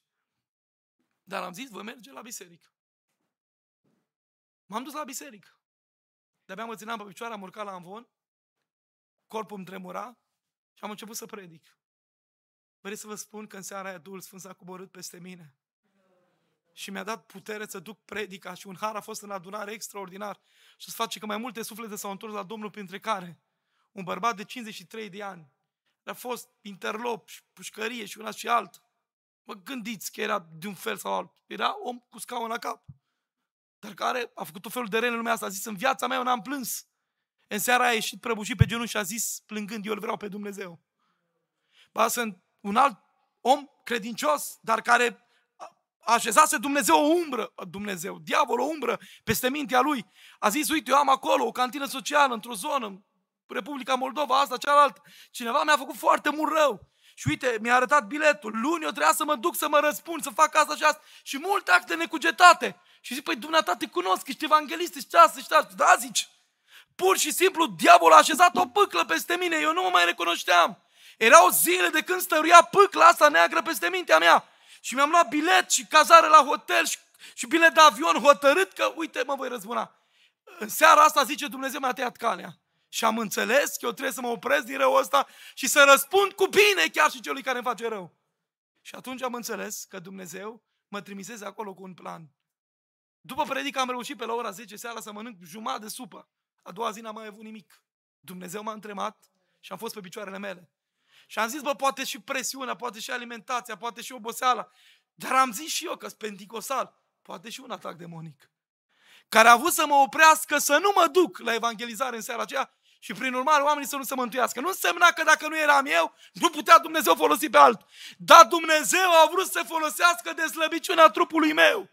Dar am zis, voi merge la biserică. M-am dus la biserică. De-abia mă țineam pe picioare, am urcat la amvon corpul îmi tremura și am început să predic. Vreau să vă spun că în seara aia Duhul Sfânt s-a coborât peste mine. Și mi-a dat putere să duc predica și un har a fost în adunare extraordinar. Și să face că mai multe suflete s-au întors la Domnul, printre care un bărbat de 53 de ani. A fost interlop și pușcărie și una și altă. Mă gândiți că era de un fel sau altul. Era om cu scaun la cap. Dar care a făcut tot felul de rele în lumea asta. A zis, în viața mea eu n-am plâns. În seara a ieșit prăbușit pe genunchi și a zis, plângând, eu îl vreau pe Dumnezeu. Ba, sunt un alt om credincios, dar care așezase Dumnezeu o umbră, Dumnezeu, diavol o umbră peste mintea lui. A zis, uite, eu am acolo o cantină socială într-o zonă, Republica Moldova, asta, cealaltă. Cineva mi-a făcut foarte mult rău. Și uite, mi-a arătat biletul. Luni eu trebuia să mă duc să mă răspund, să fac asta și asta. Și multe acte necugetate. Și zic, păi dumneata te cunosc, ești evanghelist, ești asta, ești asta. Da, zici, Pur și simplu, diavolul a așezat o pâclă peste mine, eu nu mă mai recunoșteam. Erau zile de când stăruia pâcla asta neagră peste mintea mea. Și mi-am luat bilet și cazare la hotel și, și bilet de avion hotărât că, uite, mă voi răzbuna. În seara asta, zice Dumnezeu, mi-a tăiat calea. Și am înțeles că eu trebuie să mă opresc din răul ăsta și să răspund cu bine chiar și celui care îmi face rău. Și atunci am înțeles că Dumnezeu mă trimiseze acolo cu un plan. După predică am reușit pe la ora 10 seara să mănânc jumătate de supă. A doua zi n-am mai avut nimic. Dumnezeu m-a întrebat și am fost pe picioarele mele. Și am zis, bă, poate și presiunea, poate și alimentația, poate și oboseala. Dar am zis și eu că sunt penticosal. Poate și un atac demonic. Care a vrut să mă oprească să nu mă duc la evangelizare în seara aceea și prin urmare oamenii să nu se mântuiască. Nu însemna că dacă nu eram eu, nu putea Dumnezeu folosi pe altul. Dar Dumnezeu a vrut să folosească de slăbiciunea trupului meu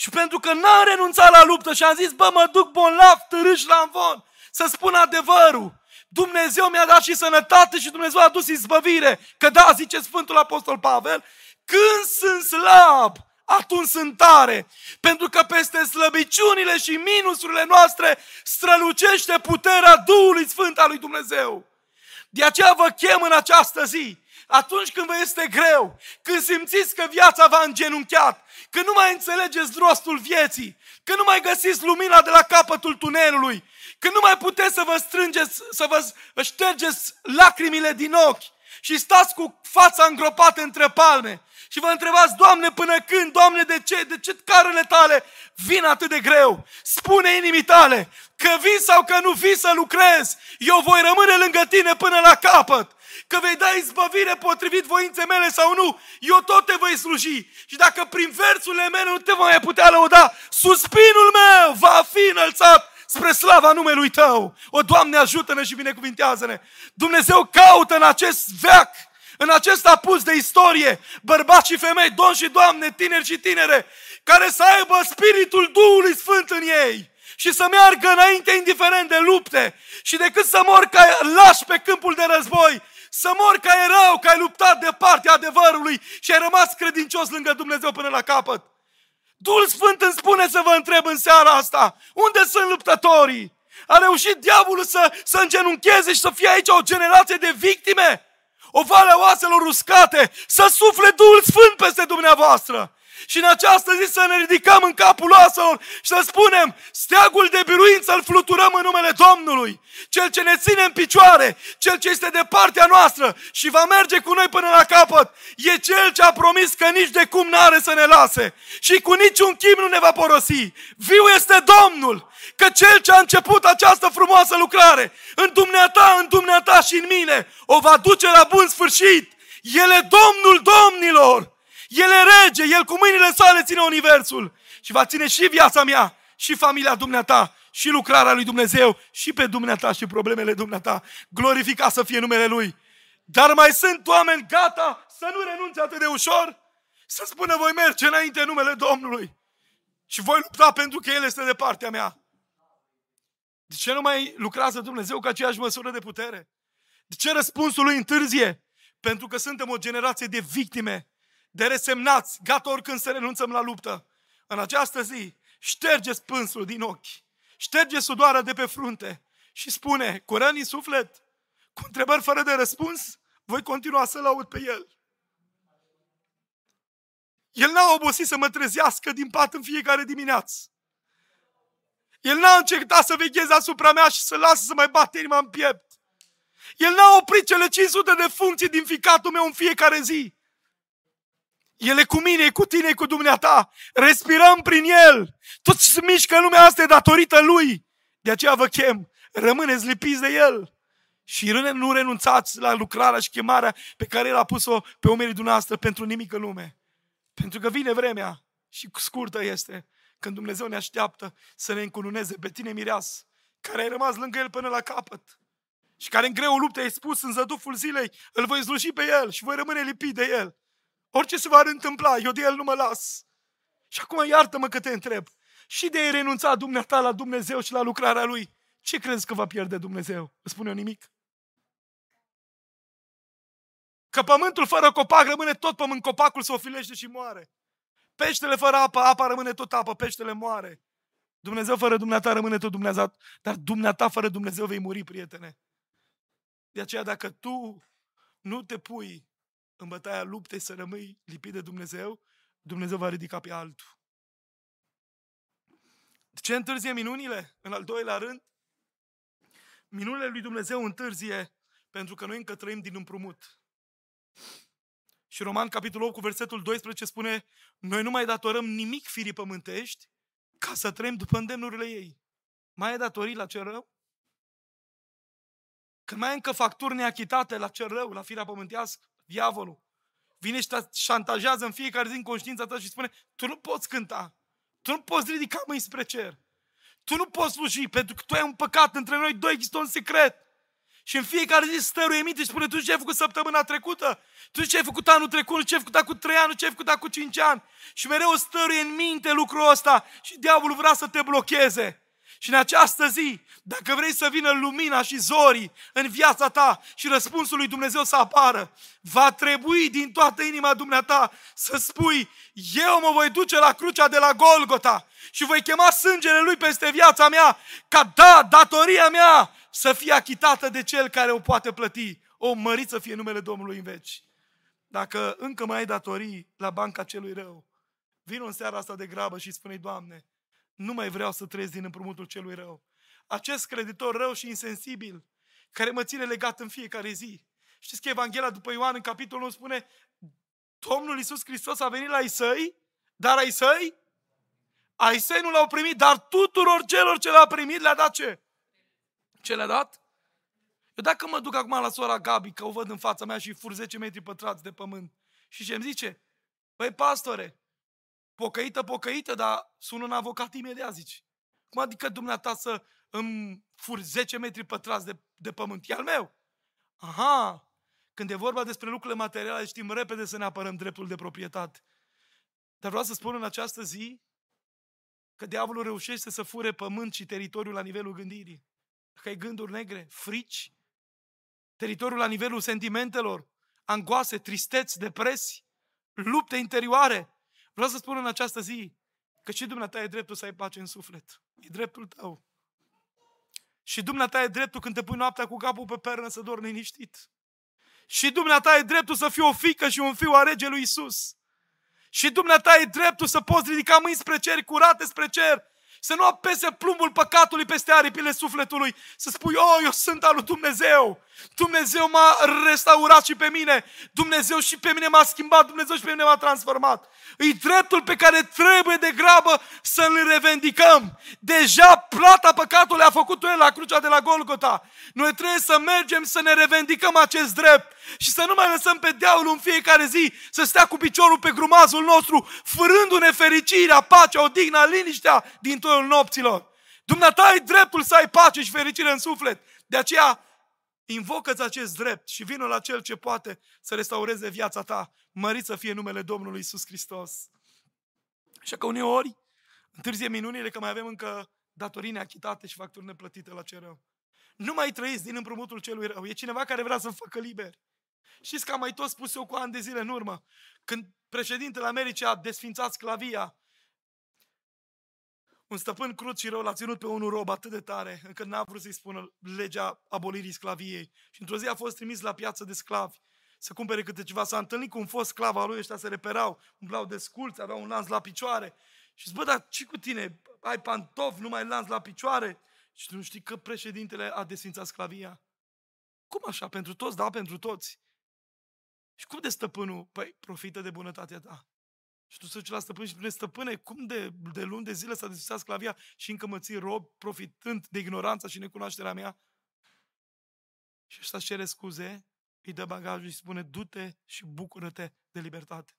și pentru că n-am renunțat la luptă și am zis, bă, mă duc bonlav, târâș la învon, să spun adevărul. Dumnezeu mi-a dat și sănătate și Dumnezeu a dus izbăvire. Că da, zice Sfântul Apostol Pavel, când sunt slab, atunci sunt tare. Pentru că peste slăbiciunile și minusurile noastre strălucește puterea Duhului Sfânt al lui Dumnezeu. De aceea vă chem în această zi Atunci când vă este greu, când simțiți că viața v-a îngenunchiat, când nu mai înțelegeți rostul vieții, când nu mai găsiți lumina de la capătul tunelului, când nu mai puteți să vă strângeți, să vă ștergeți lacrimile din ochi și stați cu fața îngropată între palme și vă întrebați, Doamne, până când, Doamne, de ce, de ce carele tale vin atât de greu? Spune inimii tale că vii sau că nu vii să lucrezi, eu voi rămâne lângă tine până la capăt că vei da izbăvire potrivit voinței mele sau nu, eu tot te voi sluji. Și dacă prin versurile mele nu te voi mai putea lăuda, suspinul meu va fi înălțat spre slava numelui Tău. O, Doamne, ajută-ne și binecuvintează-ne. Dumnezeu caută în acest veac, în acest apus de istorie, bărbați și femei, domn și doamne, tineri și tinere, care să aibă spiritul Duhului Sfânt în ei și să meargă înainte indiferent de lupte și decât să mor ca lași pe câmpul de război, să mor ca erau, că ai luptat de partea adevărului și ai rămas credincios lângă Dumnezeu până la capăt. Duhul Sfânt îmi spune să vă întreb în seara asta, unde sunt luptătorii? A reușit diavolul să, să îngenuncheze și să fie aici o generație de victime? O vale a oaselor uscate, să sufle Duhul Sfânt peste dumneavoastră. Și în această zi să ne ridicăm în capul oaselor și să spunem, steagul de biruință îl fluturăm în numele Domnului. Cel ce ne ține în picioare, cel ce este de partea noastră și va merge cu noi până la capăt, e cel ce a promis că nici de cum n-are să ne lase și cu niciun chim nu ne va porosi. Viu este Domnul, că cel ce a început această frumoasă lucrare în dumneata, în dumneata și în mine, o va duce la bun sfârșit. El e Domnul Domnilor! El e rege, El cu mâinile sale ține universul și va ține și viața mea, și familia dumneata, și lucrarea lui Dumnezeu, și pe dumneata și problemele dumneata. Glorifica să fie numele Lui. Dar mai sunt oameni gata să nu renunțe atât de ușor, să spună voi merge înainte în numele Domnului și voi lupta pentru că El este de partea mea. De ce nu mai lucrează Dumnezeu cu aceeași măsură de putere? De ce răspunsul lui întârzie? Pentru că suntem o generație de victime de resemnați, gata oricând să renunțăm la luptă. În această zi, ștergeți pânsul din ochi, ștergeți sudoarea de pe frunte și spune, cu rănii suflet, cu întrebări fără de răspuns, voi continua să-L aud pe El. El n-a obosit să mă trezească din pat în fiecare dimineață. El n-a încercat să vegheze asupra mea și să lasă să mai bate inima în piept. El n-a oprit cele 500 de funcții din ficatul meu în fiecare zi. El e cu mine, e cu tine, e cu dumneata. Respirăm prin El. Tot ce se mișcă în lumea asta e datorită Lui. De aceea vă chem. Rămâneți lipiți de El. Și nu renunțați la lucrarea și chemarea pe care El a pus-o pe omerii dumneavoastră pentru nimic în lume. Pentru că vine vremea și scurtă este când Dumnezeu ne așteaptă să ne încununeze pe tine mireas, care ai rămas lângă El până la capăt și care în greu luptă ai spus în zăduful zilei, îl voi sluji pe El și voi rămâne lipit de El. Orice se va întâmpla, eu de el nu mă las. Și acum iartă-mă că te întreb. Și de a renunța dumneata la Dumnezeu și la lucrarea Lui, ce crezi că va pierde Dumnezeu? Îți spune eu nimic? Că pământul fără copac rămâne tot pământ, copacul se ofilește și moare. Peștele fără apă, apa rămâne tot apă, peștele moare. Dumnezeu fără dumneata rămâne tot Dumnezeu, dar dumneata fără Dumnezeu vei muri, prietene. De aceea dacă tu nu te pui în bătaia luptei să rămâi lipit de Dumnezeu, Dumnezeu va ridica pe altul. De ce întârzie minunile? În al doilea rând, minunile lui Dumnezeu întârzie pentru că noi încă trăim din împrumut. Și Roman, capitolul 8, cu versetul 12 spune Noi nu mai datorăm nimic firii pământești ca să trăim după îndemnurile ei. Mai e datorii la ce rău? Când mai ai încă facturi neachitate la ce rău, la firea pământească, diavolul. Vine și te șantajează în fiecare zi în conștiința ta și spune, tu nu poți cânta, tu nu poți ridica mâini spre cer, tu nu poți sluji pentru că tu ai un păcat între noi doi, există un secret. Și în fiecare zi stăruie minte și spune, tu ce ai făcut săptămâna trecută? Tu ce ai făcut anul trecut? Ce ai făcut cu trei ani? Ce ai făcut cu cinci ani? Și mereu stăruie în minte lucrul ăsta și diavolul vrea să te blocheze. Și în această zi, dacă vrei să vină lumina și zorii în viața ta și răspunsul lui Dumnezeu să apară, va trebui din toată inima dumneata să spui, eu mă voi duce la crucea de la Golgota și voi chema sângele lui peste viața mea, ca da, datoria mea să fie achitată de cel care o poate plăti. O mărit să fie numele Domnului în veci. Dacă încă mai ai datorii la banca celui rău, vin în seara asta de grabă și spune Doamne, nu mai vreau să trăiesc din împrumutul celui rău. Acest creditor rău și insensibil, care mă ține legat în fiecare zi. Știți că Evanghelia după Ioan în capitolul 1 spune Domnul Iisus Hristos a venit la ai săi, dar ai săi, ai săi nu l-au primit, dar tuturor celor ce l-au primit le-a dat ce? Ce le-a dat? Eu dacă mă duc acum la sora Gabi, că o văd în fața mea și fur 10 metri pătrați de pământ, și ce îmi zice? Păi, pastore, pocăită, pocăită, dar sună un avocat imediat, zici. Cum adică dumneata să îmi fur 10 metri pătrați de, de pământ? E al meu. Aha, când e vorba despre lucrurile materiale, știm repede să ne apărăm dreptul de proprietate. Dar vreau să spun în această zi că diavolul reușește să fure pământ și teritoriul la nivelul gândirii. Dacă ai gânduri negre, frici, teritoriul la nivelul sentimentelor, angoase, tristeți, depresii, lupte interioare. Vreau să spun în această zi că și dumneata e dreptul să ai pace în suflet. E dreptul tău. Și dumneata e dreptul când te pui noaptea cu capul pe pernă să dormi liniștit. Și dumneata e dreptul să fii o fică și un fiu a regelui Isus. Și dumneata e dreptul să poți ridica mâini spre cer, curate spre cer să nu apese plumbul păcatului peste aripile sufletului. Să spui, oh, eu sunt al lui Dumnezeu. Dumnezeu m-a restaurat și pe mine. Dumnezeu și pe mine m-a schimbat. Dumnezeu și pe mine m-a transformat. E dreptul pe care trebuie de grabă să-l revendicăm. Deja plata păcatului a făcut-o El la crucea de la Golgota. Noi trebuie să mergem să ne revendicăm acest drept și să nu mai lăsăm pe diavolul în fiecare zi să stea cu piciorul pe grumazul nostru, fărându-ne fericirea, pacea, odihna, liniștea din toiul nopților. Dumneata ai dreptul să ai pace și fericire în suflet. De aceea, invocă-ți acest drept și vină la Cel ce poate să restaureze viața ta. Mărit să fie numele Domnului Isus Hristos. Așa că uneori întârzie minunile că mai avem încă datorii neachitate și facturi neplătite la ce rău. Nu mai trăiți din împrumutul celui rău. E cineva care vrea să facă liber. Știți că am mai tot spus eu cu ani de zile în urmă, când președintele Americii a desfințat sclavia, un stăpân crud și rău l-a ținut pe unul rob atât de tare, încât n-a vrut să-i spună legea abolirii sclaviei. Și într-o zi a fost trimis la piață de sclavi să cumpere câte ceva. S-a întâlnit cu un fost sclav al lui, ăștia se reperau, umblau de sculți, aveau un lanț la picioare. Și zic, bă, dar ce cu tine? Ai pantofi, nu mai lanț la picioare? Și tu nu știi că președintele a desfințat sclavia? Cum așa? Pentru toți? Da, pentru toți. Și cum de stăpânul? Păi, profită de bunătatea ta. Și tu să duci la stăpân și spune, stăpâne, cum de, de luni de zile s-a desfințat sclavia și încă mă ții rob, profitând de ignoranța și necunoașterea mea? Și ăsta cere scuze, îi dă bagajul și spune, du-te și bucură-te de libertate.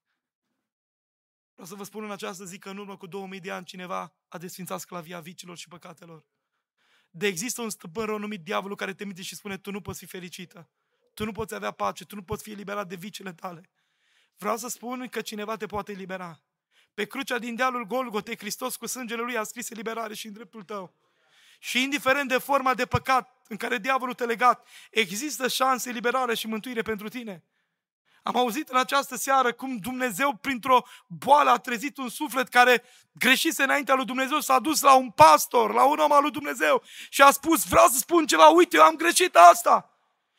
Vreau să vă spun în această zi că în urmă cu 2000 de ani cineva a desfințat sclavia vicilor și păcatelor. De există un stăpân rău numit diavolul care te minte și spune, tu nu poți fi fericită, tu nu poți avea pace, tu nu poți fi eliberat de vicile tale. Vreau să spun că cineva te poate elibera. Pe crucea din dealul Golgotei, Hristos cu sângele Lui a scris eliberare și în dreptul tău. Și indiferent de forma de păcat în care diavolul te legat, există șanse, eliberare și mântuire pentru tine. Am auzit în această seară cum Dumnezeu, printr-o boală, a trezit un suflet care greșise înaintea lui Dumnezeu, s-a dus la un pastor, la un om al lui Dumnezeu și a spus, vreau să spun ceva, uite, eu am greșit asta.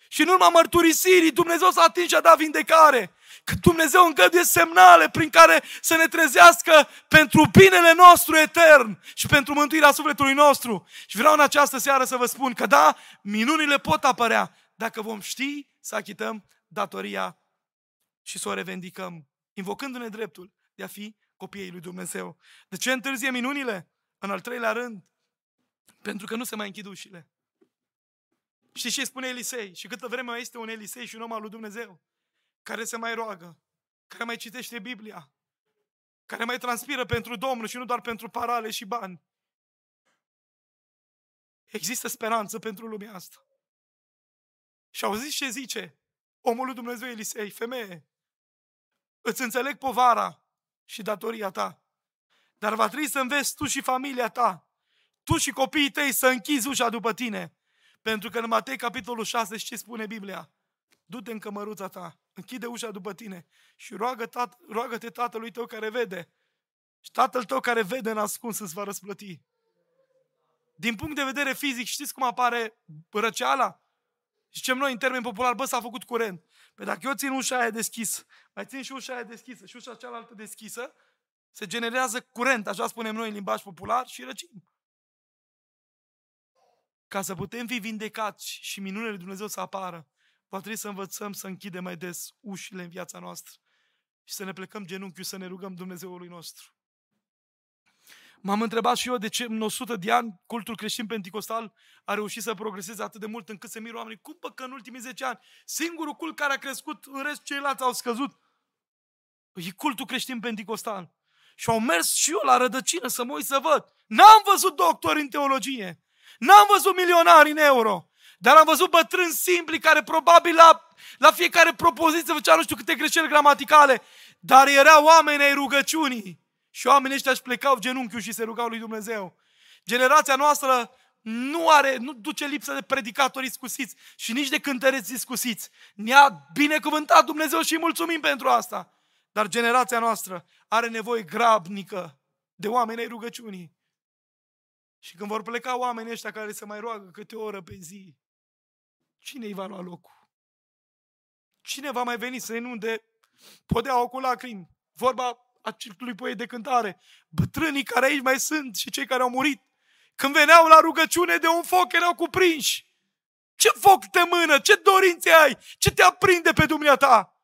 Și în urma mărturisirii, Dumnezeu s-a atins și a dat vindecare. Că Dumnezeu îngăduie semnale prin care să ne trezească pentru binele nostru etern și pentru mântuirea sufletului nostru. Și vreau în această seară să vă spun că da, minunile pot apărea dacă vom ști să achităm datoria și să o revendicăm, invocându-ne dreptul de a fi copiii lui Dumnezeu. De ce întârzie minunile? În al treilea rând, pentru că nu se mai închid ușile. Știți ce spune Elisei? Și câtă vreme mai este un Elisei și un om al lui Dumnezeu, care se mai roagă, care mai citește Biblia, care mai transpiră pentru Domnul și nu doar pentru parale și bani. Există speranță pentru lumea asta. Și auziți ce zice omul lui Dumnezeu Elisei, femeie, îți înțeleg povara și datoria ta, dar va trebui să înveți tu și familia ta, tu și copiii tăi să închizi ușa după tine. Pentru că în Matei, capitolul 6, ce spune Biblia? Du-te în cămăruța ta, închide ușa după tine și roagă tat, roagă-te tatălui tău care vede. Și tatăl tău care vede în ascuns îți va răsplăti. Din punct de vedere fizic, știți cum apare răceala? Zicem noi în termen popular, bă, s-a făcut curent. Păi dacă eu țin ușa aia deschisă, mai țin și ușa aia deschisă și ușa cealaltă deschisă, se generează curent, așa spunem noi în limbaj popular, și răcim. Ca să putem fi vindecați și minunile Dumnezeu să apară, va trebui să învățăm să închidem mai des ușile în viața noastră și să ne plecăm genunchiul să ne rugăm Dumnezeului nostru. M-am întrebat și eu de ce în 100 de ani cultul creștin pentecostal a reușit să progreseze atât de mult încât să mir oamenii. Cum pă că în ultimii 10 ani singurul cult care a crescut, în rest ceilalți au scăzut? E cultul creștin pentecostal. Și au mers și eu la rădăcină să mă uit să văd. N-am văzut doctori în teologie. N-am văzut milionari în euro. Dar am văzut bătrâni simpli care probabil la, la fiecare propoziție făcea nu știu câte greșeli gramaticale. Dar erau oameni ai rugăciunii. Și oamenii ăștia își plecau genunchiul și se rugau lui Dumnezeu. Generația noastră nu are, nu duce lipsă de predicatori iscusiți și nici de cântăreți iscusiți. Ne-a binecuvântat Dumnezeu și îi mulțumim pentru asta. Dar generația noastră are nevoie grabnică de oameni ai rugăciunii. Și când vor pleca oamenii ăștia care se mai roagă câte o oră pe zi, cine îi va lua locul? Cine va mai veni să inunde podeaua cu lacrimi? Vorba acelui poet de cântare. Bătrânii care aici mai sunt și cei care au murit, când veneau la rugăciune de un foc, erau cuprinși. Ce foc te mână? Ce dorințe ai? Ce te aprinde pe dumneata?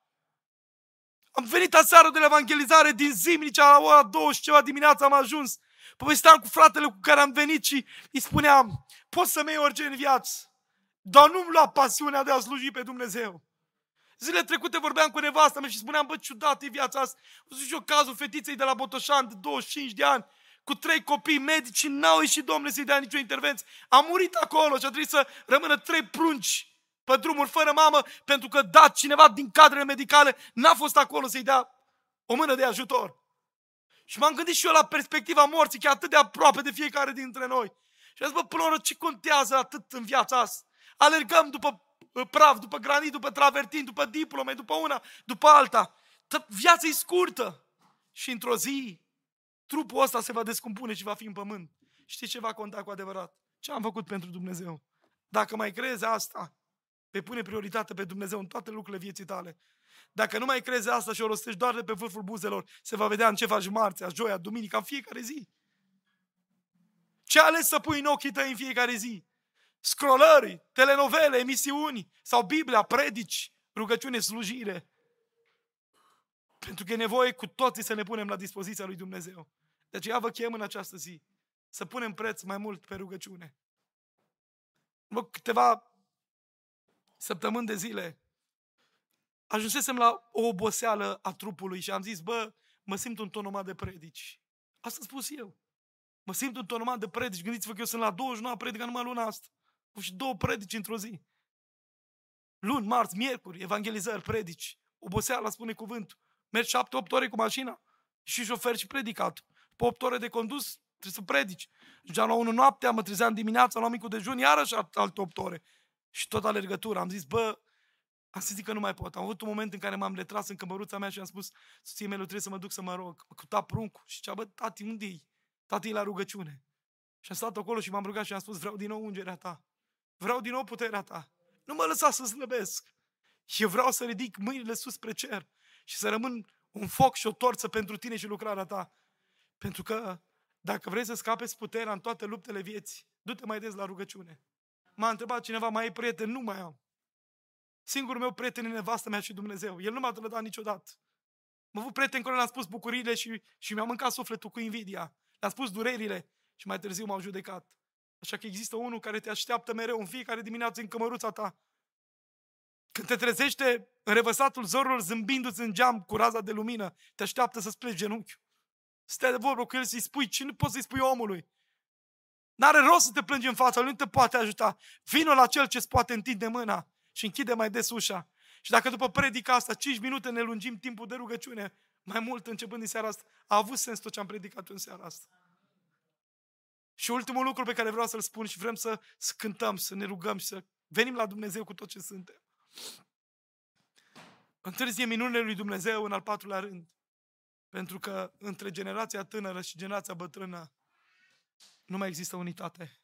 Am venit aseară de la evangelizare din Zimnicea la ora 2 și ceva dimineața am ajuns. Povesteam cu fratele cu care am venit și îi spuneam, poți să-mi iei orice în viață, dar nu-mi lua pasiunea de a sluji pe Dumnezeu. Zile trecute vorbeam cu nevasta mea și spuneam, bă, ciudat e viața asta. O zic eu cazul fetiței de la Botoșan de 25 de ani, cu trei copii medici și n-au ieșit, domnule, să-i dea nicio intervenție. A murit acolo și a trebuit să rămână trei prunci pe drumuri fără mamă, pentru că dat cineva din cadrele medicale n-a fost acolo să-i dea o mână de ajutor. Și m-am gândit și eu la perspectiva morții, că e atât de aproape de fiecare dintre noi. Și am zis, bă, până la urmă, ce contează atât în viața asta? Alergăm după praf, după granit, după travertin, după diplome, după una, după alta. Viața e scurtă. Și într-o zi, trupul ăsta se va descompune și va fi în pământ. Știi ce va conta cu adevărat? Ce am făcut pentru Dumnezeu? Dacă mai crezi asta, vei pune prioritate pe Dumnezeu în toate lucrurile vieții tale. Dacă nu mai crezi asta și o rostești doar de pe vârful buzelor, se va vedea în ce faci marțea, joia, duminica, în fiecare zi. Ce ales să pui în ochii tăi în fiecare zi? Scrollări, telenovele, emisiuni sau Biblia, predici, rugăciune, slujire. Pentru că e nevoie cu toții să ne punem la dispoziția lui Dumnezeu. De aceea vă chem în această zi să punem preț mai mult pe rugăciune. Vă câteva săptămâni de zile ajunsesem la o oboseală a trupului și am zis, bă, mă simt un tonomat de predici. Asta spus eu. Mă simt un tonomat de predici. Gândiți-vă că eu sunt la 29 predica numai luna asta și două predici într-o zi. Luni, marți, miercuri, evangelizări, predici. Oboseala spune cuvântul. Mergi șapte, opt ore cu mașina și șofer și predicat. Pe opt ore de condus trebuie să predici. Deja la 1 noaptea mă trezeam dimineața, la micul dejun, iarăși alte opt ore. Și tot alergătura. Am zis, bă, am zis că nu mai pot. Am avut un moment în care m-am retras în cămăruța mea și am spus, soției mele, trebuie să mă duc să mă rog. Mă cuta pruncul și zicea, bă, tati, unde-i? Tati e la rugăciune. Și am stat acolo și m-am rugat și am spus, vreau din nou ungerea ta. Vreau din nou puterea ta. Nu mă lăsa să slăbesc. Eu vreau să ridic mâinile sus spre cer și să rămân un foc și o torță pentru tine și lucrarea ta. Pentru că dacă vrei să scapeți puterea în toate luptele vieții, du-te mai des la rugăciune. M-a întrebat cineva, mai ai prieten? Nu mai am. Singurul meu prieten e nevastă mea și Dumnezeu. El nu m-a trădat niciodată. Am avut prieten care le-am spus bucuriile și, și mi-a mâncat sufletul cu invidia. Le-am spus durerile și mai târziu m-au judecat. Așa că există unul care te așteaptă mereu în fiecare dimineață în cămăruța ta. Când te trezește în revăsatul zorilor zâmbindu-ți în geam cu raza de lumină, te așteaptă să-ți pleci genunchiul. Stai de vorbă cu el să-i spui ce nu poți să-i spui omului. N-are rost să te plângi în fața lui, nu te poate ajuta. Vino la cel ce-ți poate întinde mâna și închide mai des ușa. Și dacă după predica asta 5 minute ne lungim timpul de rugăciune, mai mult începând din seara asta, a avut sens tot ce am predicat în seara asta. Și ultimul lucru pe care vreau să-l spun și vrem să, să cântăm, să ne rugăm și să venim la Dumnezeu cu tot ce suntem. Întârzie minunile lui Dumnezeu în al patrulea rând. Pentru că între generația tânără și generația bătrână nu mai există unitate.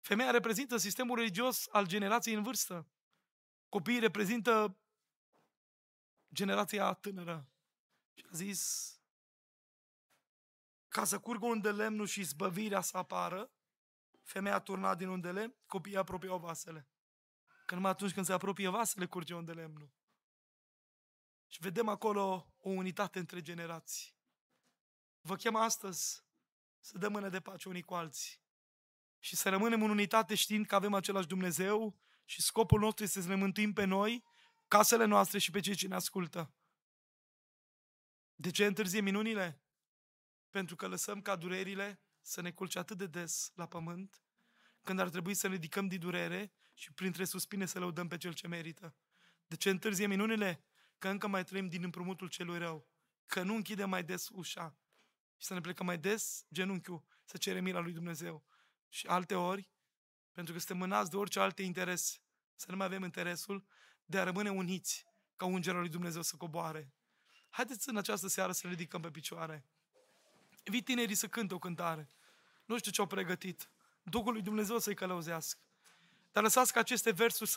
Femeia reprezintă sistemul religios al generației în vârstă. Copiii reprezintă generația tânără. Și a zis, ca să curgă un de lemnul și zbăvirea să apară, femeia a turnat din un de lemn, copiii apropiau vasele. Că numai atunci când se apropie vasele, curge un de lemnul. Și vedem acolo o unitate între generații. Vă chem astăzi să dăm mână de pace unii cu alții. Și să rămânem în unitate știind că avem același Dumnezeu și scopul nostru este să ne mântuim pe noi, casele noastre și pe cei ce ne ascultă. De ce întârzie minunile? Pentru că lăsăm ca durerile să ne culce atât de des la pământ, când ar trebui să ne ridicăm din durere și printre suspine să lăudăm pe Cel ce merită. De ce întârzie minunile? Că încă mai trăim din împrumutul celui rău. Că nu închidem mai des ușa. Și să ne plecăm mai des genunchiul să cerem mila lui Dumnezeu. Și alte ori, pentru că suntem mânați de orice alte interese, să nu mai avem interesul de a rămâne uniți ca ungerul lui Dumnezeu să coboare. Haideți în această seară să ne ridicăm pe picioare. Invit tinerii să cânte o cântare. Nu știu ce au pregătit. Duhul lui Dumnezeu să-i călăuzească. Dar lăsați ca aceste versuri să